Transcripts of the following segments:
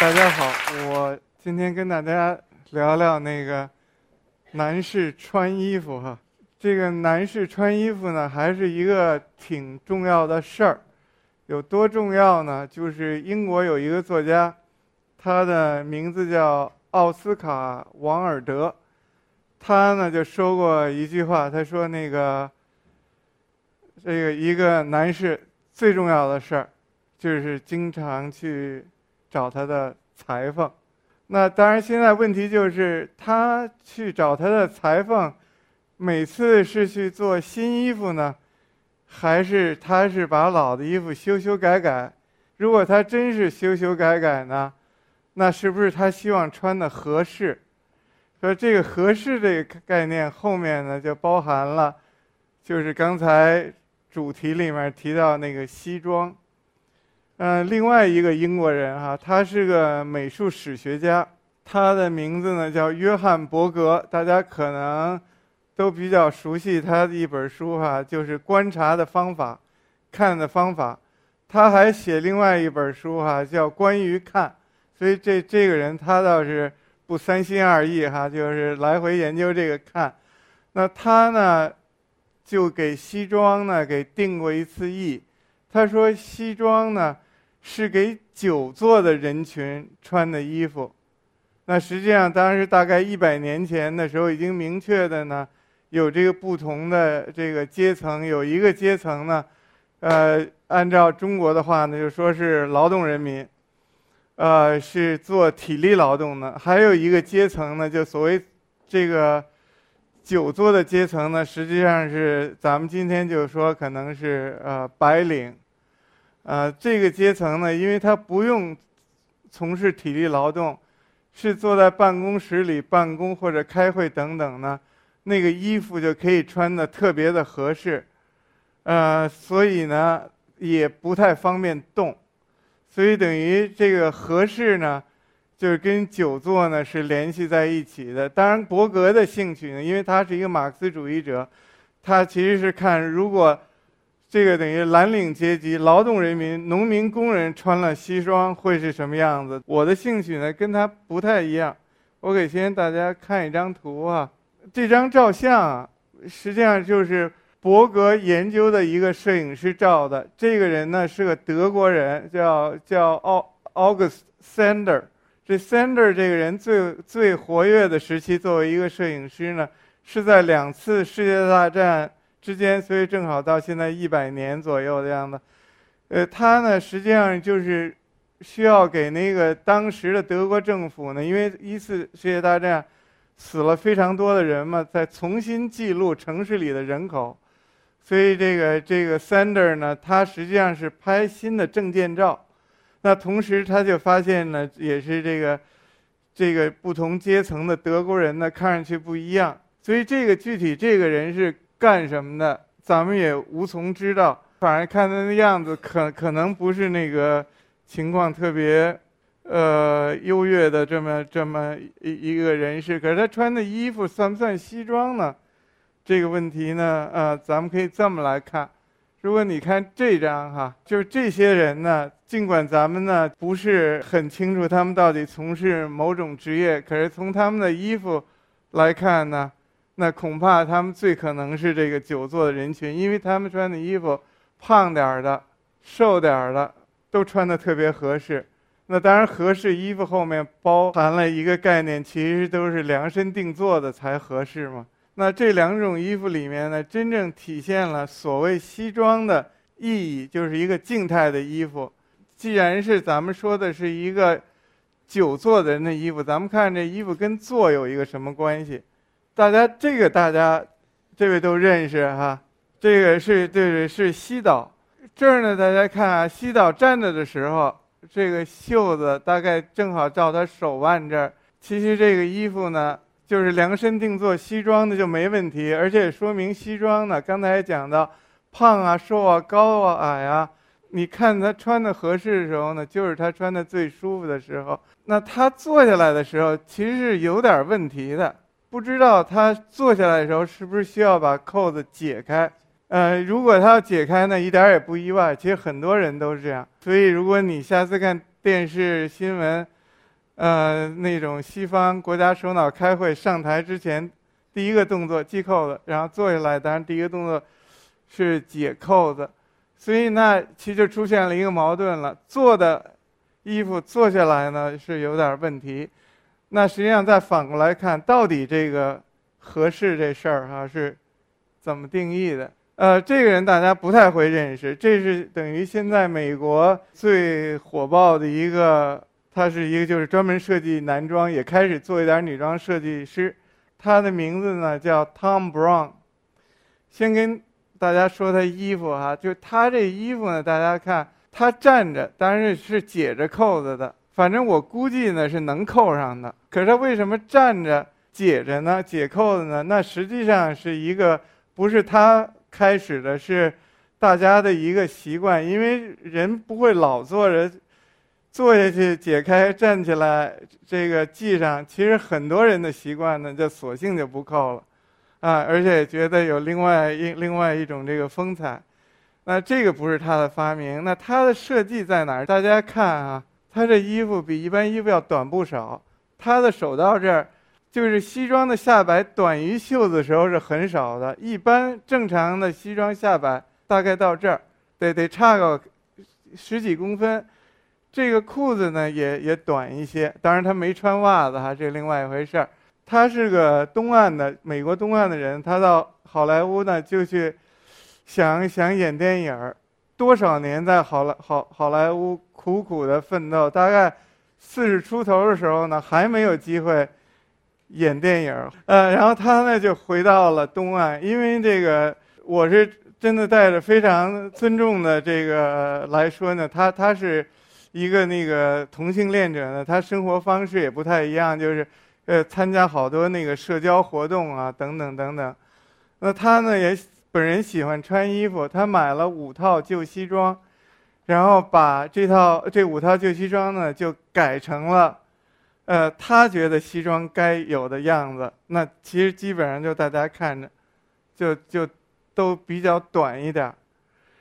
大家好，我今天跟大家聊聊那个男士穿衣服哈。这个男士穿衣服呢，还是一个挺重要的事儿。有多重要呢？就是英国有一个作家，他的名字叫奥斯卡·王尔德，他呢就说过一句话，他说那个这个一个男士最重要的事儿，就是经常去。找他的裁缝，那当然，现在问题就是他去找他的裁缝，每次是去做新衣服呢，还是他是把老的衣服修修改改？如果他真是修修改改呢，那是不是他希望穿的合适？说这个合适这个概念后面呢，就包含了，就是刚才主题里面提到那个西装。嗯，另外一个英国人哈，他是个美术史学家，他的名字呢叫约翰伯格，大家可能都比较熟悉他的一本书哈，就是《观察的方法》，看的方法。他还写另外一本书哈，叫《关于看》，所以这这个人他倒是不三心二意哈，就是来回研究这个看。那他呢，就给西装呢给定过一次义，他说西装呢。是给久坐的人群穿的衣服，那实际上当时大概一百年前的时候，已经明确的呢，有这个不同的这个阶层，有一个阶层呢，呃，按照中国的话呢，就说是劳动人民，呃，是做体力劳动的；还有一个阶层呢，就所谓这个久坐的阶层呢，实际上是咱们今天就说可能是呃白领。啊，这个阶层呢，因为他不用从事体力劳动，是坐在办公室里办公或者开会等等呢，那个衣服就可以穿的特别的合适，呃，所以呢也不太方便动，所以等于这个合适呢，就是跟久坐呢是联系在一起的。当然，伯格的兴趣呢，因为他是一个马克思主义者，他其实是看如果。这个等于蓝领阶级、劳动人民、农民工人穿了西装会是什么样子？我的兴趣呢跟他不太一样。我给先大家看一张图啊，这张照相啊，实际上就是伯格研究的一个摄影师照的。这个人呢是个德国人，叫叫奥 August Sander。这 Sander 这个人最最活跃的时期，作为一个摄影师呢，是在两次世界大战。之间，所以正好到现在一百年左右的样子。呃，他呢，实际上就是需要给那个当时的德国政府呢，因为一次世界大战死了非常多的人嘛，再重新记录城市里的人口。所以这个这个 Sander 呢，他实际上是拍新的证件照。那同时他就发现呢，也是这个这个不同阶层的德国人呢，看上去不一样。所以这个具体这个人是。干什么的，咱们也无从知道。反正看他的样子，可可能不是那个情况特别，呃，优越的这么这么一一个人士。可是他穿的衣服算不算西装呢？这个问题呢，呃，咱们可以这么来看。如果你看这张哈，就是这些人呢，尽管咱们呢不是很清楚他们到底从事某种职业，可是从他们的衣服来看呢。那恐怕他们最可能是这个久坐的人群，因为他们穿的衣服，胖点儿的、瘦点儿的，都穿的特别合适。那当然，合适衣服后面包含了一个概念，其实都是量身定做的才合适嘛。那这两种衣服里面呢，真正体现了所谓西装的意义，就是一个静态的衣服。既然是咱们说的是一个久坐的人的衣服，咱们看这衣服跟坐有一个什么关系？大家这个大家，这位都认识哈，这个是对对是西岛，这儿呢大家看啊，西岛站着的时候，这个袖子大概正好到他手腕这儿。其实这个衣服呢，就是量身定做西装的就没问题，而且说明西装呢，刚才讲到，胖啊、瘦啊、高啊、矮啊，你看他穿的合适的时候呢，就是他穿的最舒服的时候。那他坐下来的时候，其实是有点问题的。不知道他坐下来的时候是不是需要把扣子解开？呃，如果他要解开呢，一点也不意外。其实很多人都是这样。所以如果你下次看电视新闻，呃，那种西方国家首脑开会上台之前，第一个动作系扣子，然后坐下来，当然第一个动作是解扣子，所以那其实就出现了一个矛盾了。坐的衣服坐下来呢是有点问题，那实际上再反过来看，到底这个合适这事儿哈是怎么定义的？呃，这个人大家不太会认识，这是等于现在美国最火爆的一个。他是一个就是专门设计男装，也开始做一点女装设计师。他的名字呢叫 Tom Brown。先跟大家说他衣服哈，就他这衣服呢，大家看他站着，当然是解着扣子的。反正我估计呢是能扣上的。可是他为什么站着解着呢？解扣子呢？那实际上是一个不是他开始的，是大家的一个习惯，因为人不会老坐着。坐下去解开站起来，这个系上，其实很多人的习惯呢，就索性就不扣了，啊，而且觉得有另外一另外一种这个风采。那这个不是他的发明，那他的设计在哪儿？大家看啊，他这衣服比一般衣服要短不少。他的手到这儿，就是西装的下摆短于袖子的时候是很少的，一般正常的西装下摆大概到这儿，得得差个十几公分。这个裤子呢也也短一些，当然他没穿袜子哈，这另外一回事儿。他是个东岸的美国东岸的人，他到好莱坞呢就去想想演电影儿，多少年在好莱好好莱坞苦苦的奋斗，大概四十出头的时候呢还没有机会演电影，呃，然后他呢就回到了东岸，因为这个我是真的带着非常尊重的这个来说呢，他他是。一个那个同性恋者呢，他生活方式也不太一样，就是，呃，参加好多那个社交活动啊，等等等等。那他呢也本人喜欢穿衣服，他买了五套旧西装，然后把这套这五套旧西装呢就改成了，呃，他觉得西装该有的样子。那其实基本上就大家看着，就就都比较短一点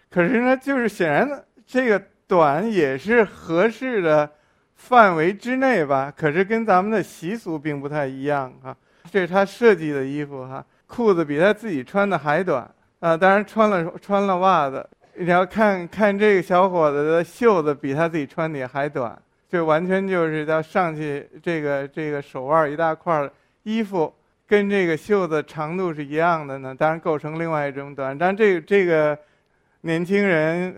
可是呢，就是显然这个。短也是合适的范围之内吧，可是跟咱们的习俗并不太一样啊。这是他设计的衣服哈，裤子比他自己穿的还短啊，当然穿了穿了袜子。你要看看这个小伙子的袖子比他自己穿的还短，这完全就是要上去这个这个手腕一大块衣服跟这个袖子长度是一样的呢，当然构成另外一种短。但这个这个年轻人。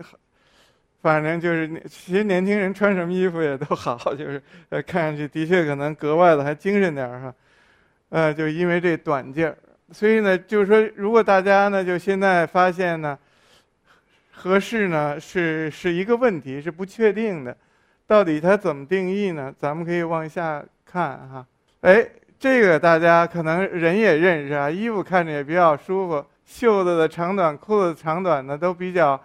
反正就是，其实年轻人穿什么衣服也都好，就是呃，看上去的确可能格外的还精神点儿哈，呃，就因为这短劲儿，所以呢，就是说，如果大家呢，就现在发现呢，合适呢是是一个问题，是不确定的，到底它怎么定义呢？咱们可以往下看哈，哎，这个大家可能人也认识啊，衣服看着也比较舒服，袖子的长短、裤子长短呢都比较。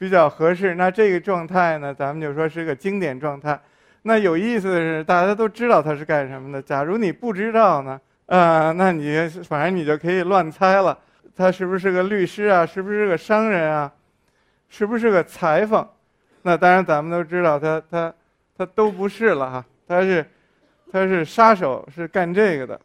比较合适，那这个状态呢，咱们就说是个经典状态。那有意思的是，大家都知道它是干什么的。假如你不知道呢，呃，那你反正你就可以乱猜了。他是不是个律师啊？是不是个商人啊？是不是个裁缝？那当然，咱们都知道他他他都不是了哈。他是他是杀手，是干这个的。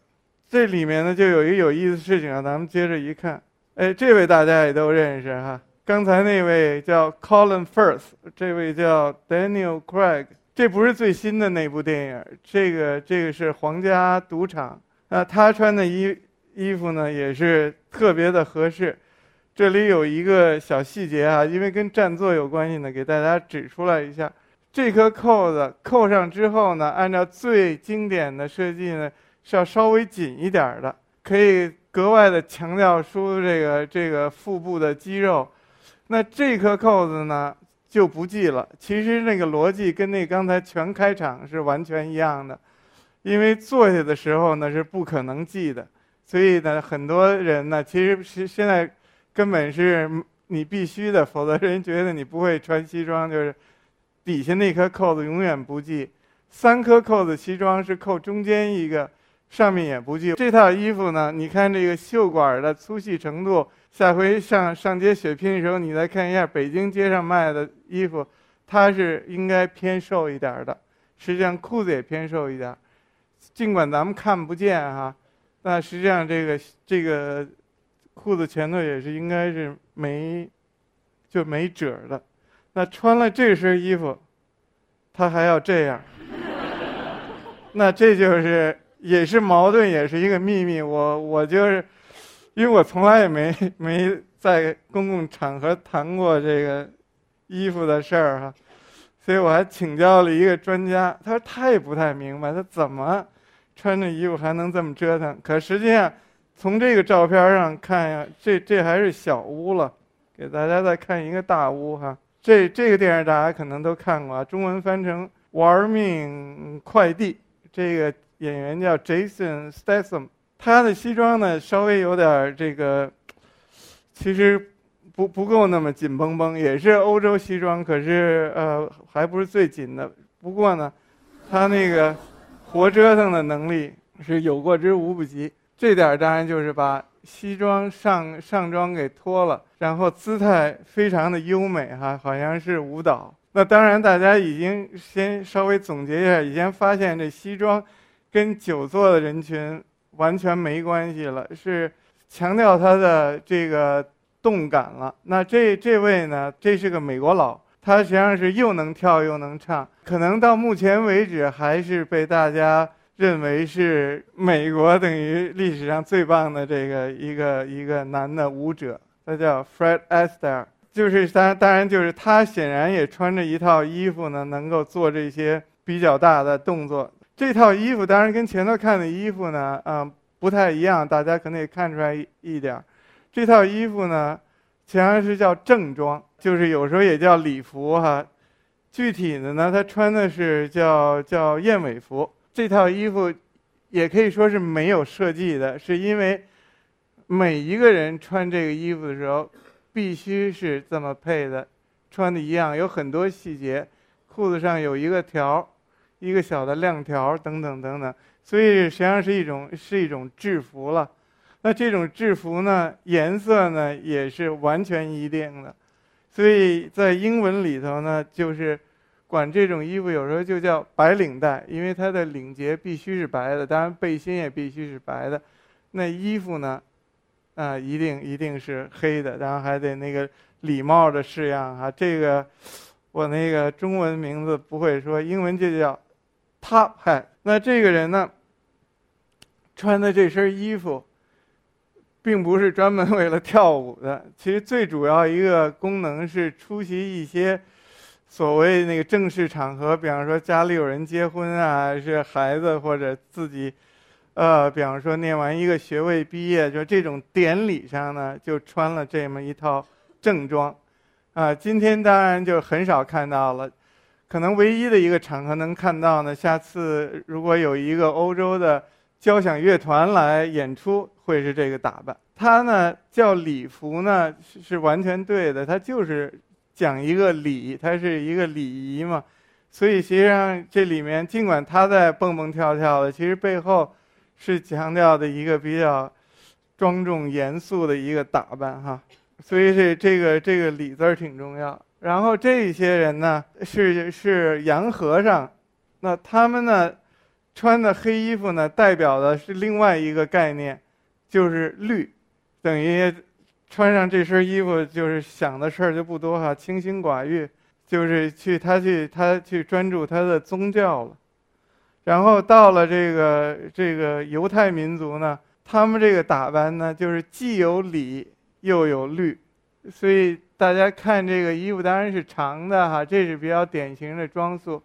这里面呢，就有一个有意思的事情啊。咱们接着一看，哎，这位大家也都认识哈。刚才那位叫 Colin Firth，这位叫 Daniel Craig，这不是最新的那部电影，这个这个是《皇家赌场》。那他穿的衣衣服呢，也是特别的合适。这里有一个小细节啊，因为跟占座有关系呢，给大家指出来一下。这颗扣子扣上之后呢，按照最经典的设计呢，是要稍微紧一点的，可以格外的强调出这个这个腹部的肌肉。那这颗扣子呢就不系了。其实那个逻辑跟那刚才全开场是完全一样的，因为坐下的时候呢是不可能系的，所以呢很多人呢其实是现在根本是你必须的，否则人觉得你不会穿西装，就是底下那颗扣子永远不系。三颗扣子西装是扣中间一个，上面也不系。这套衣服呢，你看这个袖管的粗细程度。下回上上街血拼的时候，你再看一下北京街上卖的衣服，它是应该偏瘦一点的，实际上裤子也偏瘦一点，尽管咱们看不见哈，那实际上这个这个裤子前头也是应该是没就没褶的。那穿了这身衣服，他还要这样，那这就是也是矛盾，也是一个秘密。我我就是，因为我从来也没没在公共场合谈过这个衣服的事儿哈。所以我还请教了一个专家，他说他也不太明白，他怎么穿着衣服还能这么折腾？可实际上，从这个照片上看呀，这这还是小屋了。给大家再看一个大屋哈，这这个电影大家可能都看过啊，中文翻成《玩命快递》。这个演员叫 Jason Statham，他的西装呢稍微有点这个，其实。不不够那么紧绷绷，也是欧洲西装，可是呃还不是最紧的。不过呢，他那个活折腾的能力是有过之无不及。这点当然就是把西装上上装给脱了，然后姿态非常的优美哈，好像是舞蹈。那当然大家已经先稍微总结一下，已经发现这西装跟久坐的人群完全没关系了，是强调他的这个。动感了，那这这位呢？这是个美国佬，他实际上是又能跳又能唱，可能到目前为止还是被大家认为是美国等于历史上最棒的这个一个一个男的舞者。他叫 Fred Astaire，就是当当然就是他显然也穿着一套衣服呢，能够做这些比较大的动作。这套衣服当然跟前头看的衣服呢，嗯，不太一样，大家可能也看出来一一点。这套衣服呢，实际上是叫正装，就是有时候也叫礼服哈。具体的呢，他穿的是叫叫燕尾服。这套衣服也可以说是没有设计的，是因为每一个人穿这个衣服的时候，必须是这么配的，穿的一样，有很多细节，裤子上有一个条，一个小的亮条等等等等，所以实际上是一种是一种制服了。那这种制服呢，颜色呢也是完全一定的，所以在英文里头呢，就是管这种衣服有时候就叫白领带，因为它的领结必须是白的，当然背心也必须是白的。那衣服呢，啊，一定一定是黑的，然后还得那个礼帽的式样啊。这个我那个中文名字不会说，英文就叫 top hat。那这个人呢，穿的这身衣服。并不是专门为了跳舞的，其实最主要一个功能是出席一些所谓那个正式场合，比方说家里有人结婚啊，是孩子或者自己，呃，比方说念完一个学位毕业，就这种典礼上呢，就穿了这么一套正装，啊，今天当然就很少看到了，可能唯一的一个场合能看到呢，下次如果有一个欧洲的。交响乐团来演出会是这个打扮，他呢叫礼服呢是是完全对的，它就是讲一个礼，它是一个礼仪嘛，所以实际上这里面尽管他在蹦蹦跳跳的，其实背后是强调的一个比较庄重严肃的一个打扮哈，所以这这个这个礼字儿挺重要。然后这些人呢是是洋和尚，那他们呢？穿的黑衣服呢，代表的是另外一个概念，就是绿，等于穿上这身衣服，就是想的事儿就不多哈，清心寡欲，就是去他去他去专注他的宗教了。然后到了这个这个犹太民族呢，他们这个打扮呢，就是既有礼又有绿，所以大家看这个衣服当然是长的哈，这是比较典型的装束。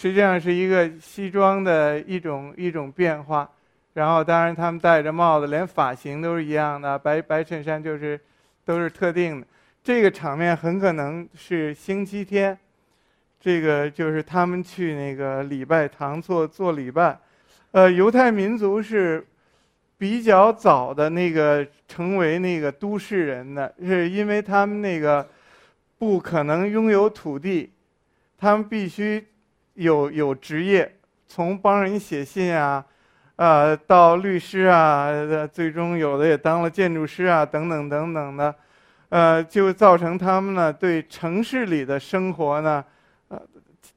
实际上是一个西装的一种一种变化，然后当然他们戴着帽子，连发型都是一样的，白白衬衫就是都是特定的。这个场面很可能是星期天，这个就是他们去那个礼拜堂做做礼拜。呃，犹太民族是比较早的那个成为那个都市人的，是因为他们那个不可能拥有土地，他们必须。有有职业，从帮人写信啊，呃，到律师啊，最终有的也当了建筑师啊，等等等等的，呃，就造成他们呢对城市里的生活呢，呃，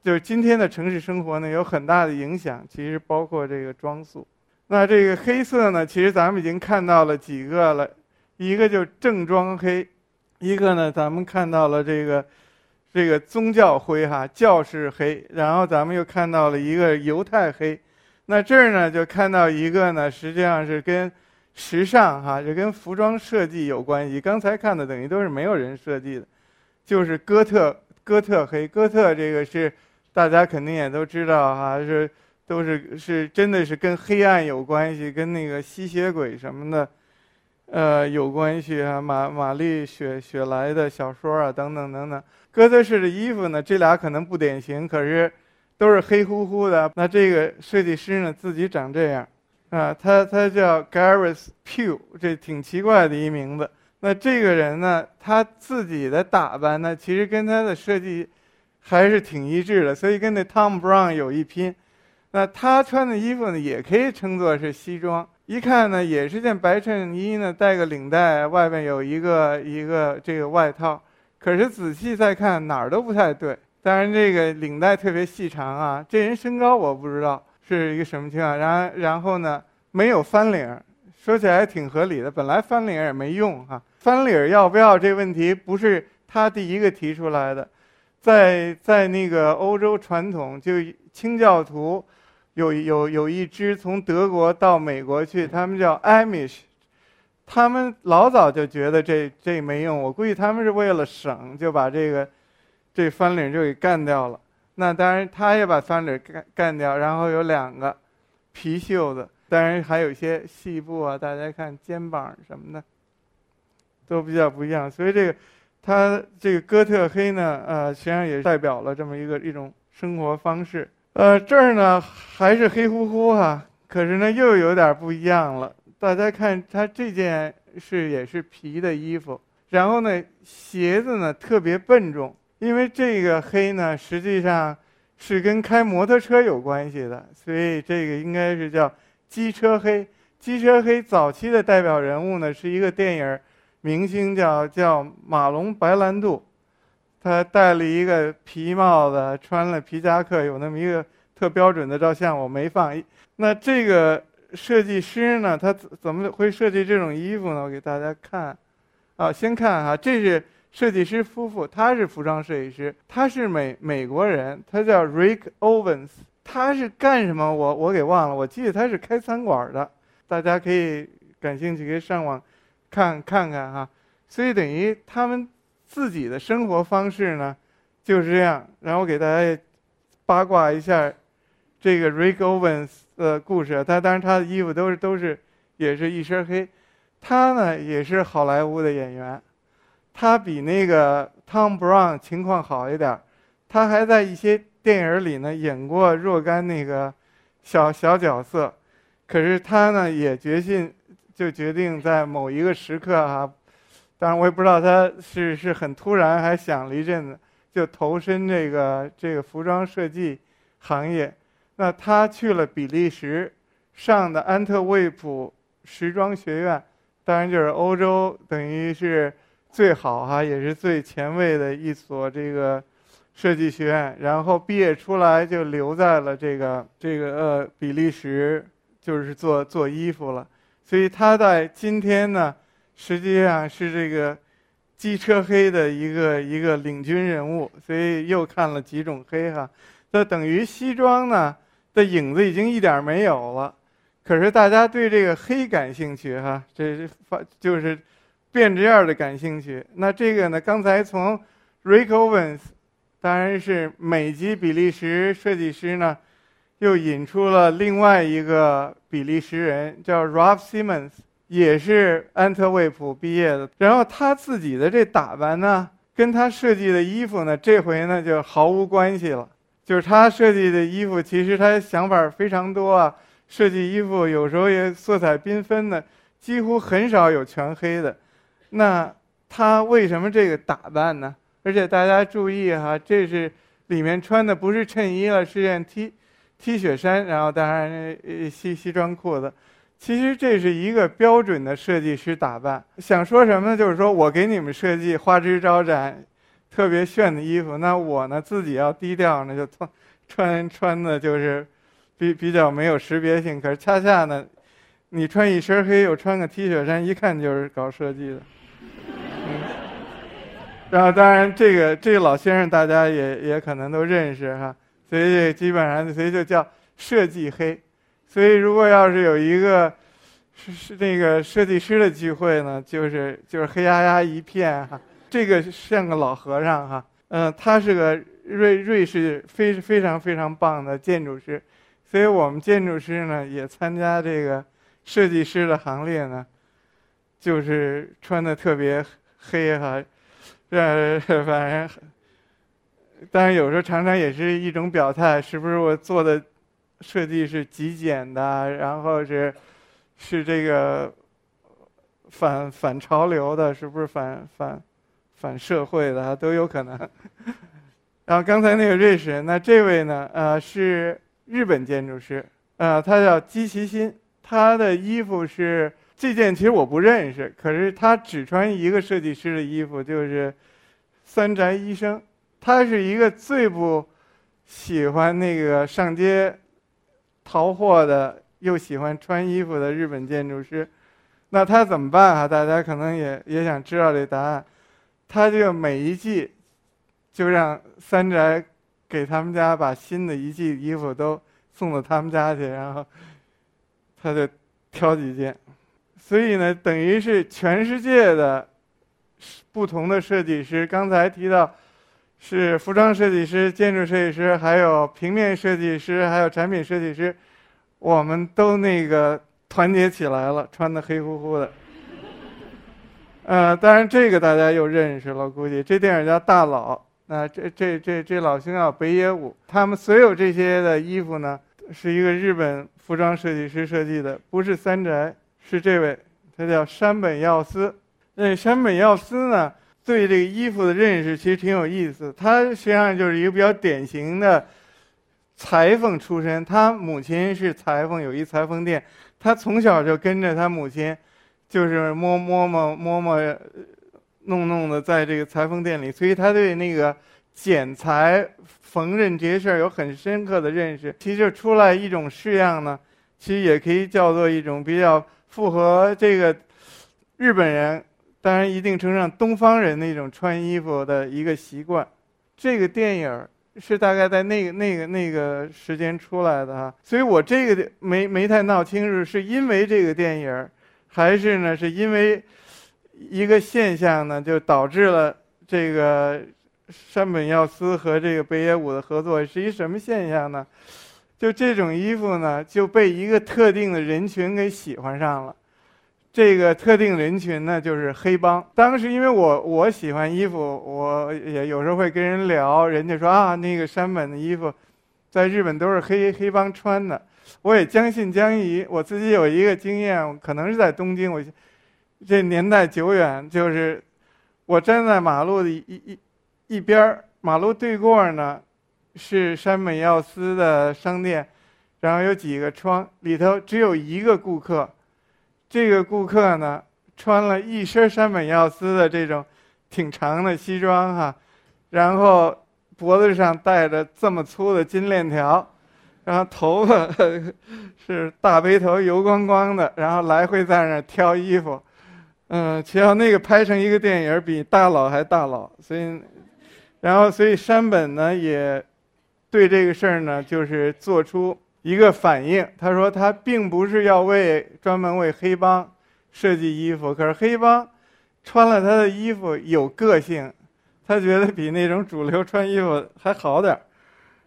就是今天的城市生活呢有很大的影响，其实包括这个装束。那这个黑色呢，其实咱们已经看到了几个了，一个就正装黑，一个呢咱们看到了这个这个宗教灰哈，教士黑，然后咱们又看到了一个犹太黑。那这儿呢就看到一个呢，实际上是跟时尚哈，就跟服装设计有关系。刚才看的等于都是没有人设计的，就是哥特哥特黑，哥特这个是大家肯定也都知道哈，是。都是是真的是跟黑暗有关系，跟那个吸血鬼什么的，呃有关系啊。玛玛丽雪雪莱的小说啊，等等等等。哥特式的衣服呢，这俩可能不典型，可是都是黑乎乎的。那这个设计师呢，自己长这样，啊，他他叫 Gareth Pugh，这挺奇怪的一名字。那这个人呢，他自己的打扮呢，其实跟他的设计还是挺一致的，所以跟那 Tom Brown 有一拼。那他穿的衣服呢，也可以称作是西装。一看呢，也是件白衬衣呢，带个领带，外面有一个一个这个外套。可是仔细再看，哪儿都不太对。当然，这个领带特别细长啊。这人身高我不知道是一个什么情况。然然后呢，没有翻领，说起来挺合理的。本来翻领也没用哈，翻领要不要这问题不是他第一个提出来的，在在那个欧洲传统就清教徒。有有有一支从德国到美国去，他们叫 Amish，他们老早就觉得这这没用，我估计他们是为了省，就把这个这翻领就给干掉了。那当然，他也把翻领干干掉，然后有两个皮袖子，当然还有一些细布啊，大家看肩膀什么的都比较不一样。所以这个他这个哥特黑呢，呃，实际上也代表了这么一个一种生活方式。呃，这儿呢还是黑乎乎哈，可是呢又有点不一样了。大家看，它这件是也是皮的衣服，然后呢鞋子呢特别笨重，因为这个黑呢实际上是跟开摩托车有关系的，所以这个应该是叫机车黑。机车黑早期的代表人物呢是一个电影明星，叫叫马龙白兰度。他戴了一个皮帽子，穿了皮夹克，有那么一个特标准的照相，我没放。那这个设计师呢，他怎么会设计这种衣服呢？我给大家看，啊，先看哈，这是设计师夫妇，他是服装设计师，他是美美国人，他叫 Rick Owens，他是干什么？我我给忘了，我记得他是开餐馆的，大家可以感兴趣可以上网看看看哈。所以等于他们。自己的生活方式呢，就是这样。然后给大家八卦一下这个 Rick Owens 的故事。他当然他的衣服都是都是也是一身黑。他呢也是好莱坞的演员，他比那个 Tom Brown 情况好一点。他还在一些电影里呢演过若干那个小小角色。可是他呢也决心就决定在某一个时刻哈。当然，我也不知道他是是很突然，还想了一阵子，就投身这个这个服装设计行业。那他去了比利时，上的安特卫普时装学院，当然就是欧洲等于是最好哈，也是最前卫的一所这个设计学院。然后毕业出来就留在了这个这个呃比利时，就是做做衣服了。所以他在今天呢。实际上是这个机车黑的一个一个领军人物，所以又看了几种黑哈。那等于西装呢的影子已经一点没有了，可是大家对这个黑感兴趣哈，这是发就是变着样的感兴趣。那这个呢，刚才从 Rick Owens，当然是美籍比利时设计师呢，又引出了另外一个比利时人，叫 Rob Simmons。也是安特卫普毕业的，然后他自己的这打扮呢，跟他设计的衣服呢，这回呢就毫无关系了。就是他设计的衣服，其实他想法非常多啊，设计衣服有时候也色彩缤纷的，几乎很少有全黑的。那他为什么这个打扮呢？而且大家注意哈，这是里面穿的不是衬衣了，是件 T T 恤衫，然后当然西西装裤子。其实这是一个标准的设计师打扮。想说什么呢？就是说我给你们设计花枝招展，特别炫的衣服。那我呢自己要低调呢，就穿穿穿的就是比比较没有识别性。可是恰恰呢，你穿一身黑又穿个 T 恤衫，一看就是搞设计的。嗯，然后当然这个这个老先生大家也也可能都认识哈，所以基本上所以就叫设计黑。所以如果要是有一个。是是那个设计师的聚会呢，就是就是黑压压一片哈，这个像个老和尚哈，嗯，他是个瑞瑞士非非常非常棒的建筑师，所以我们建筑师呢也参加这个设计师的行列呢，就是穿的特别黑哈，呃，反正，但是有时候常常也是一种表态，是不是我做的设计是极简的，然后是。是这个反反潮流的，是不是反反反社会的都有可能。然后刚才那个瑞士人，那这位呢？呃，是日本建筑师，呃，他叫基崎新，他的衣服是这件，其实我不认识，可是他只穿一个设计师的衣服，就是三宅医生。他是一个最不喜欢那个上街淘货的。又喜欢穿衣服的日本建筑师，那他怎么办啊？大家可能也也想知道这答案。他就每一季，就让三宅给他们家把新的一季衣服都送到他们家去，然后他就挑几件。所以呢，等于是全世界的不同的设计师，刚才提到是服装设计师、建筑设计师，还有平面设计师，还有产品设计师。我们都那个团结起来了，穿的黑乎乎的。呃，当然这个大家又认识了，估计这电影叫《大佬》。那这这这这老兄叫北野武，他们所有这些的衣服呢，是一个日本服装设计师设计的，不是三宅，是这位，他叫山本耀司。那山本耀司呢，对这个衣服的认识其实挺有意思，他实际上就是一个比较典型的。裁缝出身，他母亲是裁缝，有一裁缝店。他从小就跟着他母亲，就是摸摸摸摸摸弄弄的，在这个裁缝店里，所以他对那个剪裁、缝纫这些事儿有很深刻的认识。其实出来一种式样呢，其实也可以叫做一种比较符合这个日本人，当然一定程度上东方人那种穿衣服的一个习惯。这个电影。是大概在那个那个那个时间出来的哈，所以我这个没没太闹清楚，是因为这个电影还是呢是因为一个现象呢，就导致了这个山本耀司和这个北野武的合作是一什么现象呢？就这种衣服呢就被一个特定的人群给喜欢上了。这个特定人群呢，就是黑帮。当时因为我我喜欢衣服，我也有时候会跟人聊，人家说啊，那个山本的衣服，在日本都是黑黑帮穿的。我也将信将疑。我自己有一个经验，可能是在东京，我这年代久远，就是我站在马路的一一一边马路对过呢，是山本耀司的商店，然后有几个窗，里头只有一个顾客。这个顾客呢，穿了一身山本耀司的这种挺长的西装哈，然后脖子上戴着这么粗的金链条，然后头发是大背头油光光的，然后来回在那挑衣服，嗯，其实那个拍成一个电影比大佬还大佬，所以，然后所以山本呢也对这个事儿呢就是做出。一个反应，他说他并不是要为专门为黑帮设计衣服，可是黑帮穿了他的衣服有个性，他觉得比那种主流穿衣服还好点儿，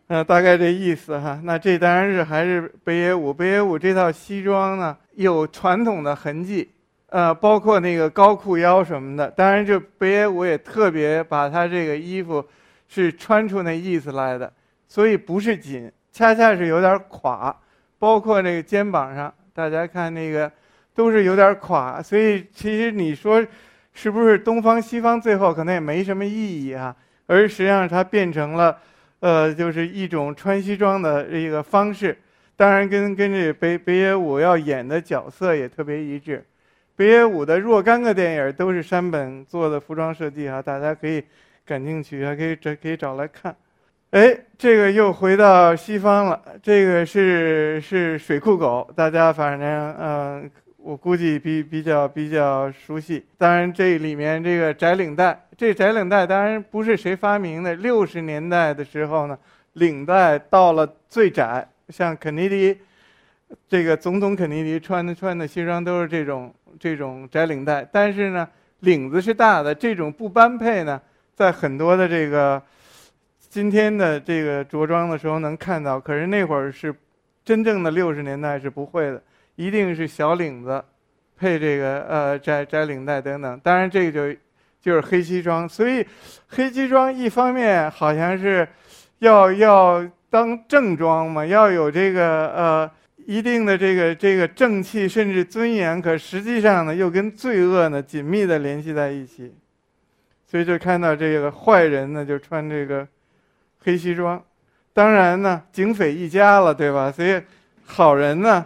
呃，大概这意思哈。那这当然是还是北野武，北野武这套西装呢有传统的痕迹，呃，包括那个高裤腰什么的。当然，这北野武也特别把他这个衣服是穿出那意思来的，所以不是紧。恰恰是有点垮，包括那个肩膀上，大家看那个都是有点垮，所以其实你说是不是东方西方最后可能也没什么意义啊，而实际上它变成了，呃，就是一种穿西装的一个方式，当然跟跟这北北野武要演的角色也特别一致，北野武的若干个电影都是山本做的服装设计啊，大家可以感兴趣，还可以找可以找来看。哎，这个又回到西方了。这个是是水库狗，大家反正嗯，我估计比比较比较熟悉。当然，这里面这个窄领带，这窄领带当然不是谁发明的。六十年代的时候呢，领带到了最窄，像肯尼迪，这个总统肯尼迪穿的穿的西装都是这种这种窄领带，但是呢，领子是大的。这种不般配呢，在很多的这个。今天的这个着装的时候能看到，可是那会儿是真正的六十年代是不会的，一定是小领子，配这个呃窄窄领带等等。当然这个就就是黑西装，所以黑西装一方面好像是要要当正装嘛，要有这个呃一定的这个这个正气甚至尊严，可实际上呢又跟罪恶呢紧密的联系在一起，所以就看到这个坏人呢就穿这个。黑西装，当然呢，警匪一家了，对吧？所以，好人呢，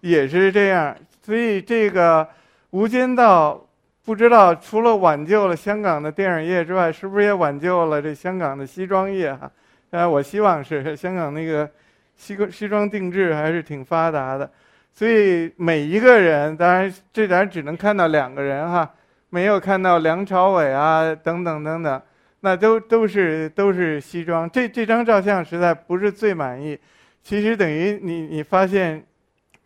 也是这样。所以这个《无间道》，不知道除了挽救了香港的电影业之外，是不是也挽救了这香港的西装业？哈，呃，我希望是。香港那个西西装定制还是挺发达的。所以每一个人，当然这咱只能看到两个人哈，没有看到梁朝伟啊，等等等等。那都都是都是西装，这这张照相实在不是最满意。其实等于你你发现，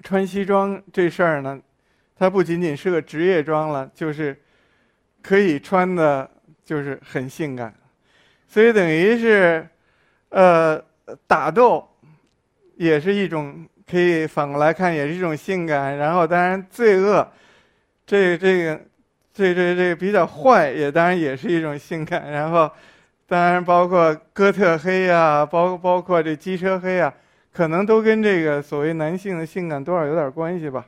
穿西装这事儿呢，它不仅仅是个职业装了，就是可以穿的，就是很性感。所以等于是，呃，打斗也是一种可以反过来看，也是一种性感。然后当然罪恶，这这个。这这这比较坏，也当然也是一种性感。然后，当然包括哥特黑呀，包包括这机车黑呀，可能都跟这个所谓男性的性感多少有点关系吧。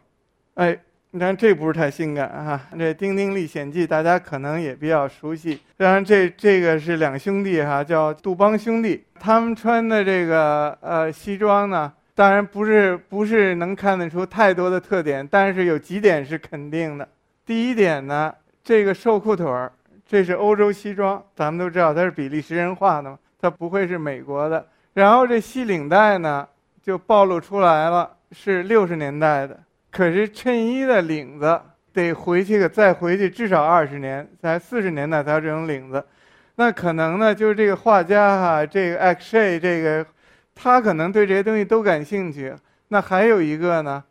哎，你看这不是太性感哈。这《丁丁历险记》大家可能也比较熟悉。当然这这个是两兄弟哈，叫杜邦兄弟，他们穿的这个呃西装呢，当然不是不是能看得出太多的特点，但是有几点是肯定的。第一点呢，这个瘦裤腿儿，这是欧洲西装，咱们都知道它是比利时人画的嘛，它不会是美国的。然后这系领带呢，就暴露出来了，是六十年代的。可是衬衣的领子得回去个再回去至少二十年，在四十年代才有这种领子。那可能呢，就是这个画家哈，这个 X Ray 这个，他可能对这些东西都感兴趣。那还有一个呢？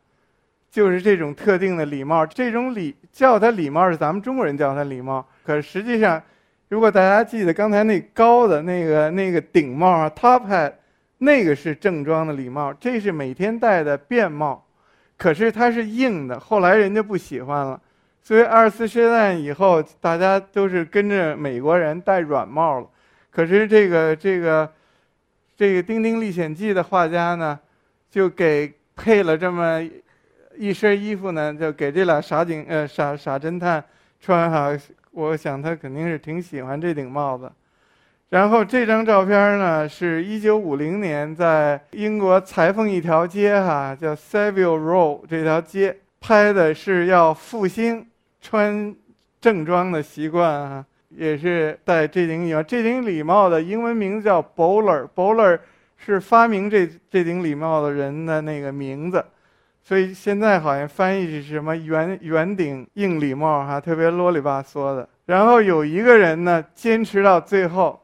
就是这种特定的礼帽，这种礼叫它礼帽是咱们中国人叫它礼帽，可实际上，如果大家记得刚才那高的那个那个顶帽啊，top hat，那个是正装的礼帽，这是每天戴的便帽，可是它是硬的，后来人家不喜欢了，所以二次世界大战以后，大家都是跟着美国人戴软帽了，可是这个这个这个《丁丁历险记》的画家呢，就给配了这么。一身衣服呢，就给这俩傻警呃傻傻侦探穿哈，我想他肯定是挺喜欢这顶帽子。然后这张照片呢，是一九五零年在英国裁缝一条街哈，叫 Savile Row 这条街拍的，是要复兴穿正装的习惯啊，也是戴这顶礼帽。这顶礼帽的英文名字叫 Bowler，Bowler 是发明这这顶礼帽的人的那个名字。所以现在好像翻译是什么圆圆顶硬礼帽哈，特别啰里吧嗦的。然后有一个人呢，坚持到最后，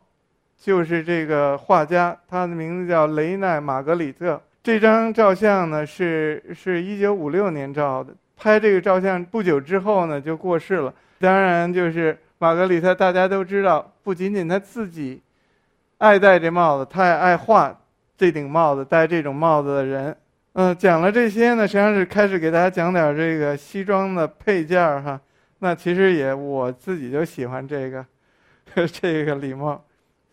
就是这个画家，他的名字叫雷奈·玛格里特。这张照相呢是是一九五六年照的，拍这个照相不久之后呢就过世了。当然，就是玛格里特，大家都知道，不仅仅他自己爱戴这帽子，他也爱画这顶帽子，戴这种帽子的人。嗯，讲了这些呢，实际上是开始给大家讲点这个西装的配件儿哈。那其实也我自己就喜欢这个，这个礼帽，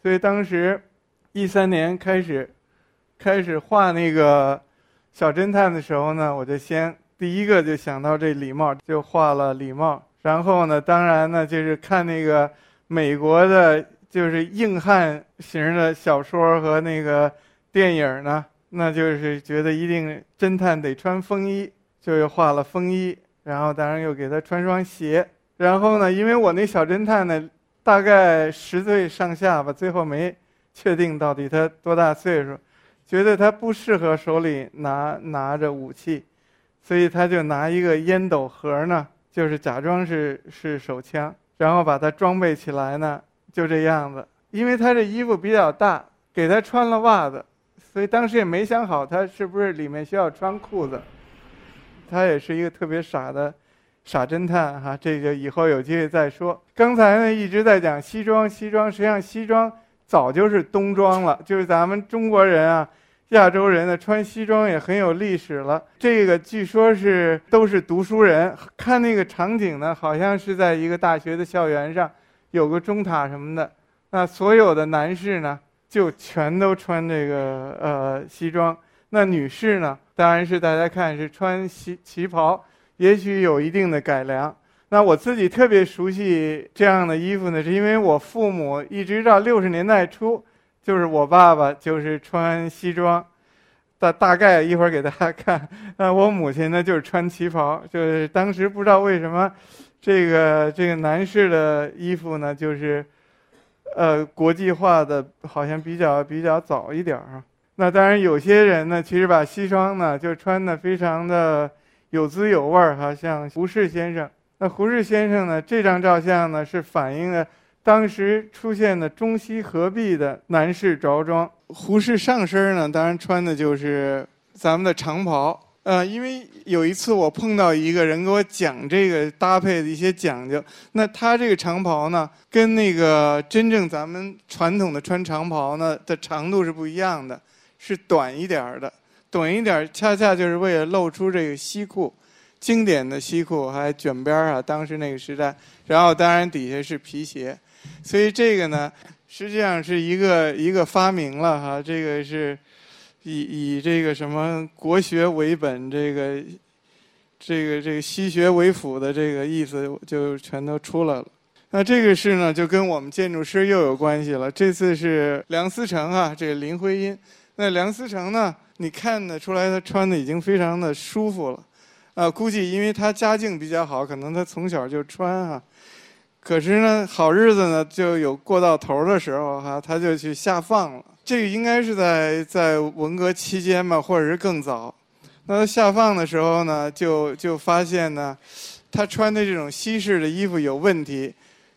所以当时一三年开始开始画那个小侦探的时候呢，我就先第一个就想到这礼帽，就画了礼帽。然后呢，当然呢，就是看那个美国的，就是硬汉型的小说和那个电影呢。那就是觉得一定侦探得穿风衣，就又画了风衣，然后当然又给他穿双鞋。然后呢，因为我那小侦探呢，大概十岁上下吧，最后没确定到底他多大岁数，觉得他不适合手里拿拿着武器，所以他就拿一个烟斗盒呢，就是假装是是手枪，然后把它装备起来呢，就这样子。因为他这衣服比较大，给他穿了袜子，所以当时也没想好他是不是里面需要穿裤子。他也是一个特别傻的傻侦探哈，这个以后有机会再说。刚才呢一直在讲西装，西装实际上西装早就是冬装了，就是咱们中国人啊，亚洲人呢穿西装也很有历史了。这个据说是都是读书人，看那个场景呢，好像是在一个大学的校园上，有个钟塔什么的。那所有的男士呢，就全都穿这个呃西装。那女士呢，当然是大家看是穿旗旗袍，也许有一定的改良。那我自己特别熟悉这样的衣服呢，是因为我父母一直到六十年代初，就是我爸爸就是穿西装。大大概一会儿给大家看。那我母亲呢，就是穿旗袍。就是当时不知道为什么，这个这个男士的衣服呢，就是。呃，国际化的好像比较比较早一点儿那当然，有些人呢，其实把西装呢就穿的非常的有滋有味儿哈，像胡适先生。那胡适先生呢，这张照相呢是反映了当时出现的中西合璧的男士着装。胡适上身呢，当然穿的就是咱们的长袍。呃，因为有一次我碰到一个人给我讲这个搭配的一些讲究，那他这个长袍呢，跟那个真正咱们传统的穿长袍呢的长度是不一样的，是短一点儿的，短一点儿恰恰就是为了露出这个西裤，经典的西裤还卷边儿啊，当时那个时代，然后当然底下是皮鞋，所以这个呢实际上是一个一个发明了哈，这个是。以以这个什么国学为本，这个这个这个西学为辅的这个意思就全都出来了。那这个事呢，就跟我们建筑师又有关系了。这次是梁思成啊，这个林徽因。那梁思成呢，你看得出来他穿的已经非常的舒服了。啊，估计因为他家境比较好，可能他从小就穿哈。可是呢，好日子呢就有过到头的时候哈，他就去下放了。这个应该是在在文革期间吧，或者是更早。那他下放的时候呢，就就发现呢，他穿的这种西式的衣服有问题，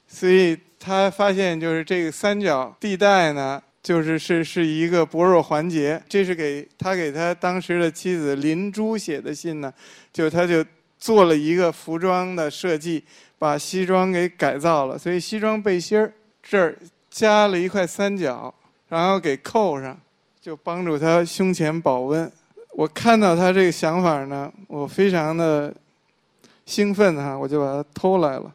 所以他发现就是这个三角地带呢，就是是是一个薄弱环节。这是给他给他当时的妻子林珠写的信呢，就他就做了一个服装的设计，把西装给改造了。所以西装背心儿这儿加了一块三角。然后给扣上，就帮助他胸前保温。我看到他这个想法呢，我非常的兴奋哈，我就把它偷来了。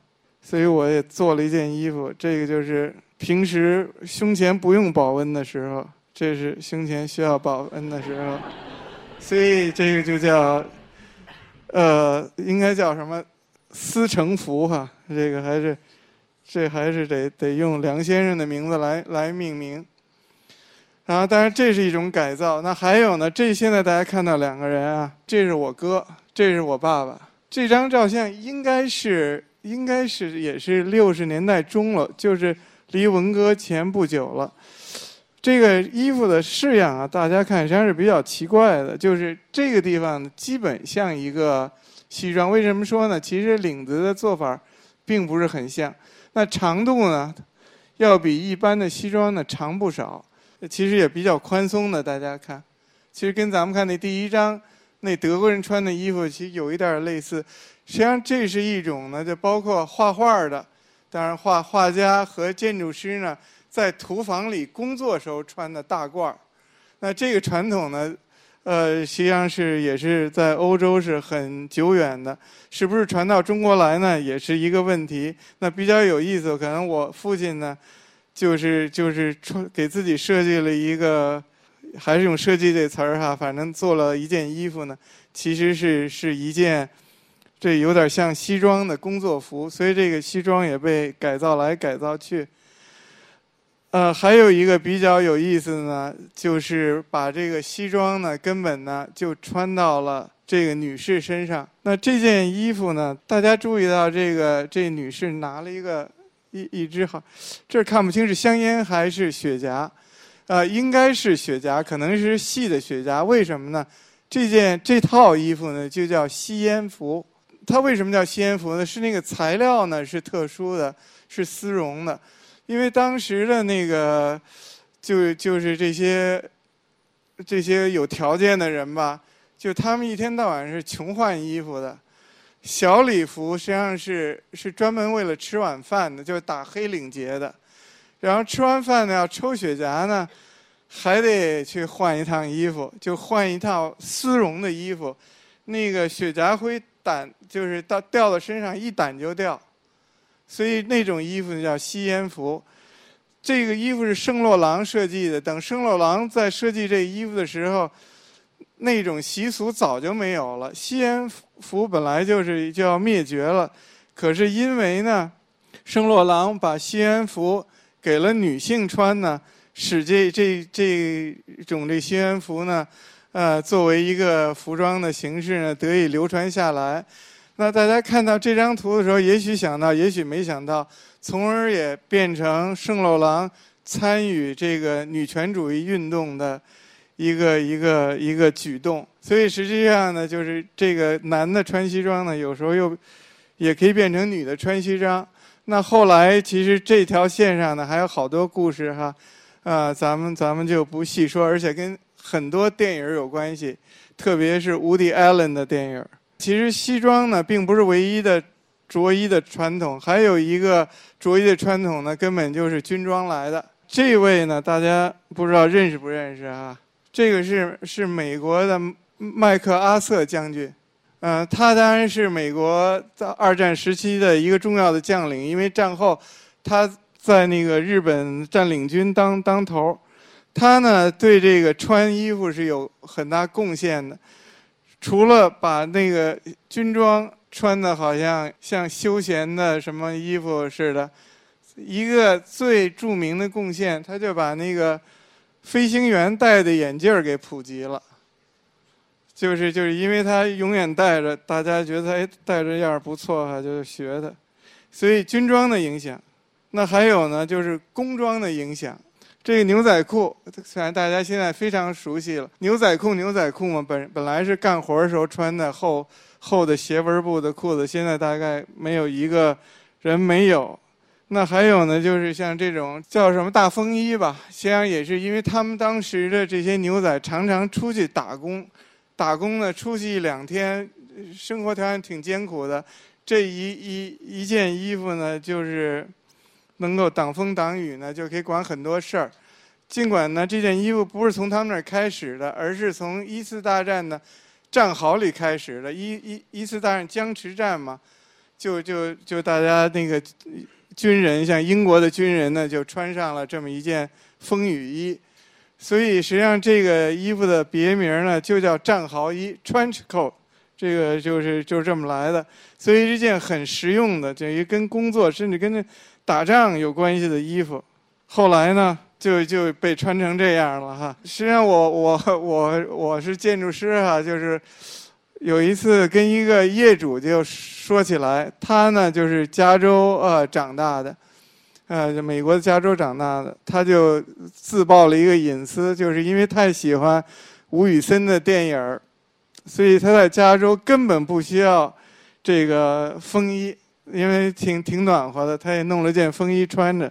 所以我也做了一件衣服，这个就是平时胸前不用保温的时候，这是胸前需要保温的时候。所以这个就叫，呃，应该叫什么思成服哈？这个还是，这还是得得用梁先生的名字来来命名。然后，当然这是一种改造。那还有呢？这现在大家看到两个人啊，这是我哥，这是我爸爸。这张照相应该是，应该是也是六十年代中了，就是离文革前不久了。这个衣服的式样啊，大家看实际上是比较奇怪的，就是这个地方基本像一个西装。为什么说呢？其实领子的做法并不是很像。那长度呢，要比一般的西装呢长不少。其实也比较宽松的，大家看，其实跟咱们看那第一张那德国人穿的衣服其实有一点类似。实际上这是一种呢，就包括画画的，当然画画家和建筑师呢，在图房里工作时候穿的大褂儿。那这个传统呢，呃，实际上是也是在欧洲是很久远的，是不是传到中国来呢，也是一个问题。那比较有意思，可能我父亲呢。就是就是穿给自己设计了一个，还是用设计这词儿哈，反正做了一件衣服呢，其实是是一件，这有点像西装的工作服，所以这个西装也被改造来改造去。呃，还有一个比较有意思的呢，就是把这个西装呢，根本呢就穿到了这个女士身上。那这件衣服呢，大家注意到这个这女士拿了一个。一一只好，这看不清是香烟还是雪茄，呃，应该是雪茄，可能是细的雪茄。为什么呢？这件这套衣服呢就叫吸烟服。它为什么叫吸烟服呢？是那个材料呢是特殊的，是丝绒的。因为当时的那个，就就是这些这些有条件的人吧，就他们一天到晚是穷换衣服的。小礼服实际上是是专门为了吃晚饭的，就是打黑领结的。然后吃完饭呢，要抽雪茄呢，还得去换一趟衣服，就换一套丝绒的衣服。那个雪茄灰掸，就是到掉到身上一掸就掉，所以那种衣服叫吸烟服。这个衣服是圣洛朗设计的。等圣洛朗在设计这衣服的时候，那种习俗早就没有了。吸烟服本来就是就要灭绝了，可是因为呢，圣洛朗把吸烟服给了女性穿呢，使这这这种这吸烟服呢，呃，作为一个服装的形式呢，得以流传下来。那大家看到这张图的时候，也许想到，也许没想到。从而也变成圣洛朗参与这个女权主义运动的一个一个一个举动，所以实际上呢，就是这个男的穿西装呢，有时候又也可以变成女的穿西装。那后来其实这条线上呢还有好多故事哈，啊，咱们咱们就不细说，而且跟很多电影有关系，特别是 Woody Allen 的电影。其实西装呢并不是唯一的。着衣的传统，还有一个着衣的传统呢，根本就是军装来的。这位呢，大家不知道认识不认识啊？这个是是美国的麦克阿瑟将军，嗯，他当然是美国在二战时期的一个重要的将领，因为战后他在那个日本占领军当当头，他呢对这个穿衣服是有很大贡献的，除了把那个军装。穿的好像像休闲的什么衣服似的，一个最著名的贡献，他就把那个飞行员戴的眼镜儿给普及了。就是就是因为他永远戴着，大家觉得哎戴着样儿不错哈，就学他。所以军装的影响，那还有呢，就是工装的影响。这个牛仔裤，虽然大家现在非常熟悉了，牛仔裤牛仔裤嘛，本本来是干活的时候穿的厚。厚的斜纹布的裤子，现在大概没有一个人没有。那还有呢，就是像这种叫什么大风衣吧，实际上也是因为他们当时的这些牛仔常常出去打工，打工呢出去一两天，生活条件挺艰苦的。这一一一件衣服呢，就是能够挡风挡雨呢，就可以管很多事儿。尽管呢，这件衣服不是从他们那儿开始的，而是从一次大战呢。战壕里开始的，一一一次大战僵持战嘛，就就就大家那个军人，像英国的军人呢，就穿上了这么一件风雨衣，所以实际上这个衣服的别名呢就叫战壕衣 （trench coat），这个就是就是这么来的。所以这件很实用的，等于跟工作甚至跟打仗有关系的衣服。后来呢？就就被穿成这样了哈。实际上，我我我我是建筑师哈，就是有一次跟一个业主就说起来，他呢就是加州呃长大的，呃美国的加州长大的，他就自曝了一个隐私，就是因为太喜欢吴宇森的电影儿，所以他在加州根本不需要这个风衣，因为挺挺暖和的，他也弄了件风衣穿着，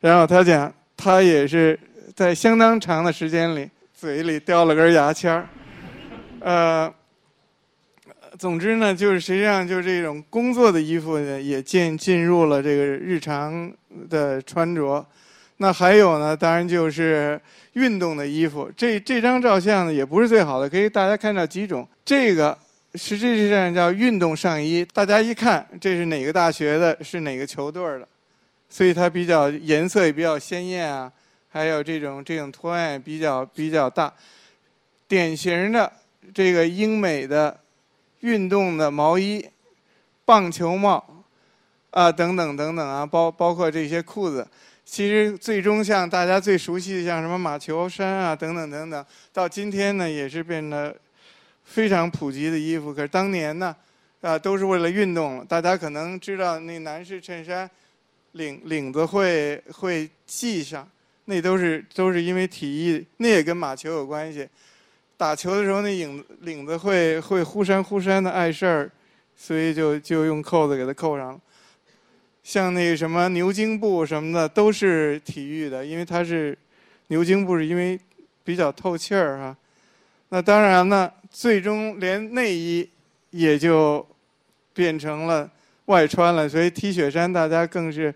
然后他讲。他也是在相当长的时间里，嘴里叼了根牙签儿，呃，总之呢，就是实际上就是这种工作的衣服呢，也进进入了这个日常的穿着。那还有呢，当然就是运动的衣服。这这张照相呢，也不是最好的，可以大家看到几种。这个实际上叫运动上衣，大家一看，这是哪个大学的，是哪个球队的。所以它比较颜色也比较鲜艳啊，还有这种这种图案比较比较大，典型的这个英美的运动的毛衣、棒球帽啊等等等等啊，包包括这些裤子，其实最终像大家最熟悉的像什么马球衫啊等等等等，到今天呢也是变得非常普及的衣服。可是当年呢，啊都是为了运动。大家可能知道那男士衬衫。领领子会会系上，那都是都是因为体育，那也跟马球有关系。打球的时候那领领子会会忽闪忽闪的碍事儿，所以就就用扣子给它扣上了。像那什么牛津布什么的都是体育的，因为它是牛津布是因为比较透气儿哈。那当然呢，最终连内衣也就变成了外穿了，所以 T 恤衫大家更是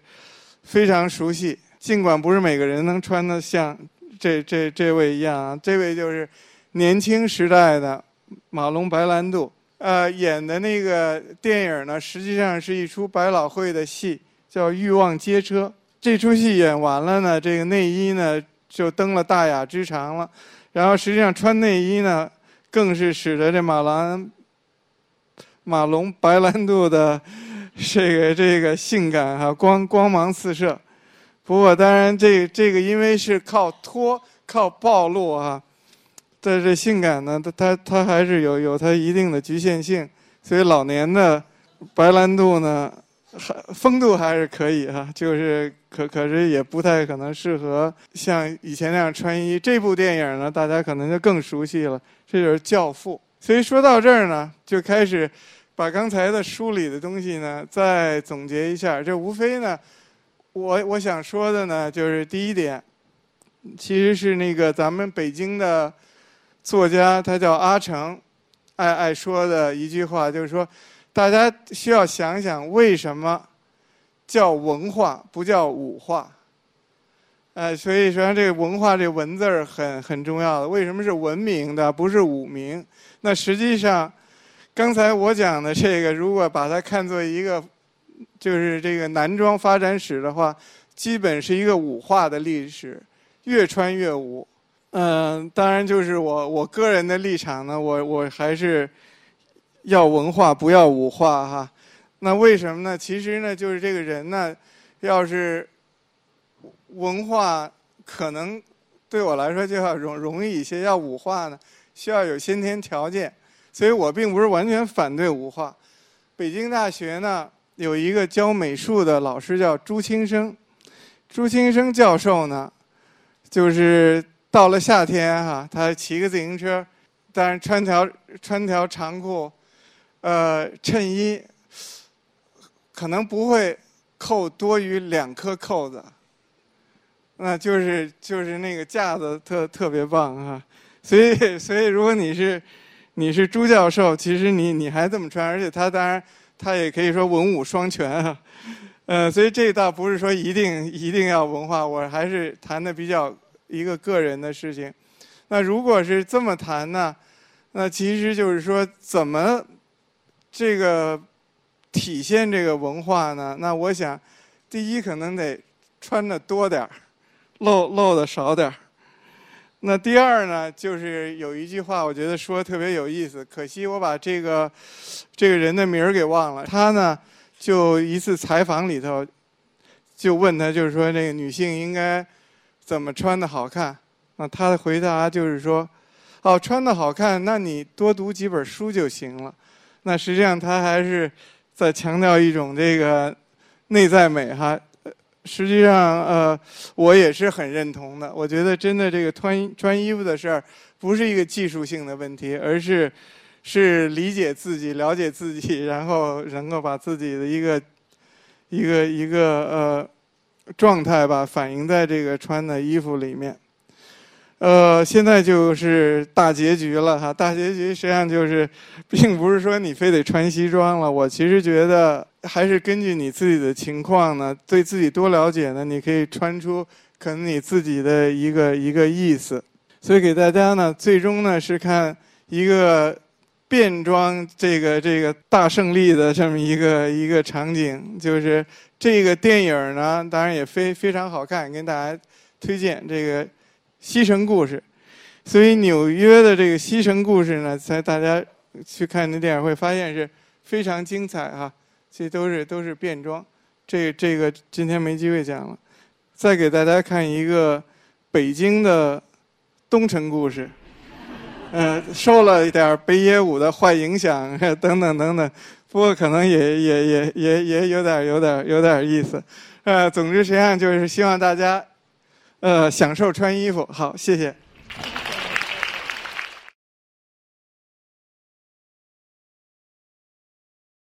非常熟悉。尽管不是每个人能穿得像这这这位一样啊，这位就是年轻时代的马龙白兰度。呃，演的那个电影呢，实际上是一出百老汇的戏，叫《欲望街车》。这出戏演完了呢，这个内衣呢就登了大雅之堂了。然后实际上穿内衣呢，更是使得这马兰、马龙白兰度的这个这个性感哈光光芒四射。不过当然，这这个因为是靠脱、靠暴露啊。但是性感呢，它它它还是有有它一定的局限性，所以老年的白兰度呢，还风度还是可以哈，就是可可是也不太可能适合像以前那样穿衣。这部电影呢，大家可能就更熟悉了，这就是《教父》。所以说到这儿呢，就开始把刚才的书里的东西呢再总结一下。这无非呢，我我想说的呢，就是第一点，其实是那个咱们北京的。作家他叫阿成，爱爱说的一句话就是说，大家需要想想为什么叫文化不叫武化？呃，所以说这个文化这文字儿很很重要的。为什么是文明的，不是武明？那实际上，刚才我讲的这个，如果把它看作一个就是这个男装发展史的话，基本是一个武化的历史，越穿越武。嗯，当然就是我我个人的立场呢，我我还是要文化不要武化哈。那为什么呢？其实呢，就是这个人呢，要是文化可能对我来说就要容容易一些，要武化呢，需要有先天条件。所以我并不是完全反对武化。北京大学呢有一个教美术的老师叫朱清生，朱清生教授呢就是。到了夏天哈，他骑个自行车，但是穿条穿条长裤，呃，衬衣可能不会扣多于两颗扣子，那就是就是那个架子特特别棒哈。所以所以如果你是你是朱教授，其实你你还这么穿，而且他当然他也可以说文武双全啊。呃，所以这倒不是说一定一定要文化，我还是谈的比较。一个个人的事情，那如果是这么谈呢？那其实就是说，怎么这个体现这个文化呢？那我想，第一可能得穿的多点儿，露露的少点儿。那第二呢，就是有一句话，我觉得说特别有意思，可惜我把这个这个人的名儿给忘了。他呢，就一次采访里头，就问他，就是说，这个女性应该。怎么穿的好看？那他的回答就是说：“哦，穿的好看，那你多读几本书就行了。”那实际上他还是在强调一种这个内在美哈。实际上，呃，我也是很认同的。我觉得真的这个穿穿衣服的事儿不是一个技术性的问题，而是是理解自己、了解自己，然后能够把自己的一个一个一个呃。状态吧，反映在这个穿的衣服里面。呃，现在就是大结局了哈。大结局实际上就是，并不是说你非得穿西装了。我其实觉得，还是根据你自己的情况呢，对自己多了解呢，你可以穿出可能你自己的一个一个意思。所以给大家呢，最终呢是看一个变装这个这个大胜利的这么一个一个场景，就是。这个电影呢，当然也非非常好看，跟大家推荐这个《西城故事》。所以纽约的这个《西城故事》呢，在大家去看那电影会发现是非常精彩哈。这都是都是变装，这这个今天没机会讲了。再给大家看一个北京的东城故事，嗯，受了一点北野武的坏影响等等等等。不过可能也也也也也有点有点有点意思，呃，总之实际上就是希望大家，呃，享受穿衣服。好，谢谢。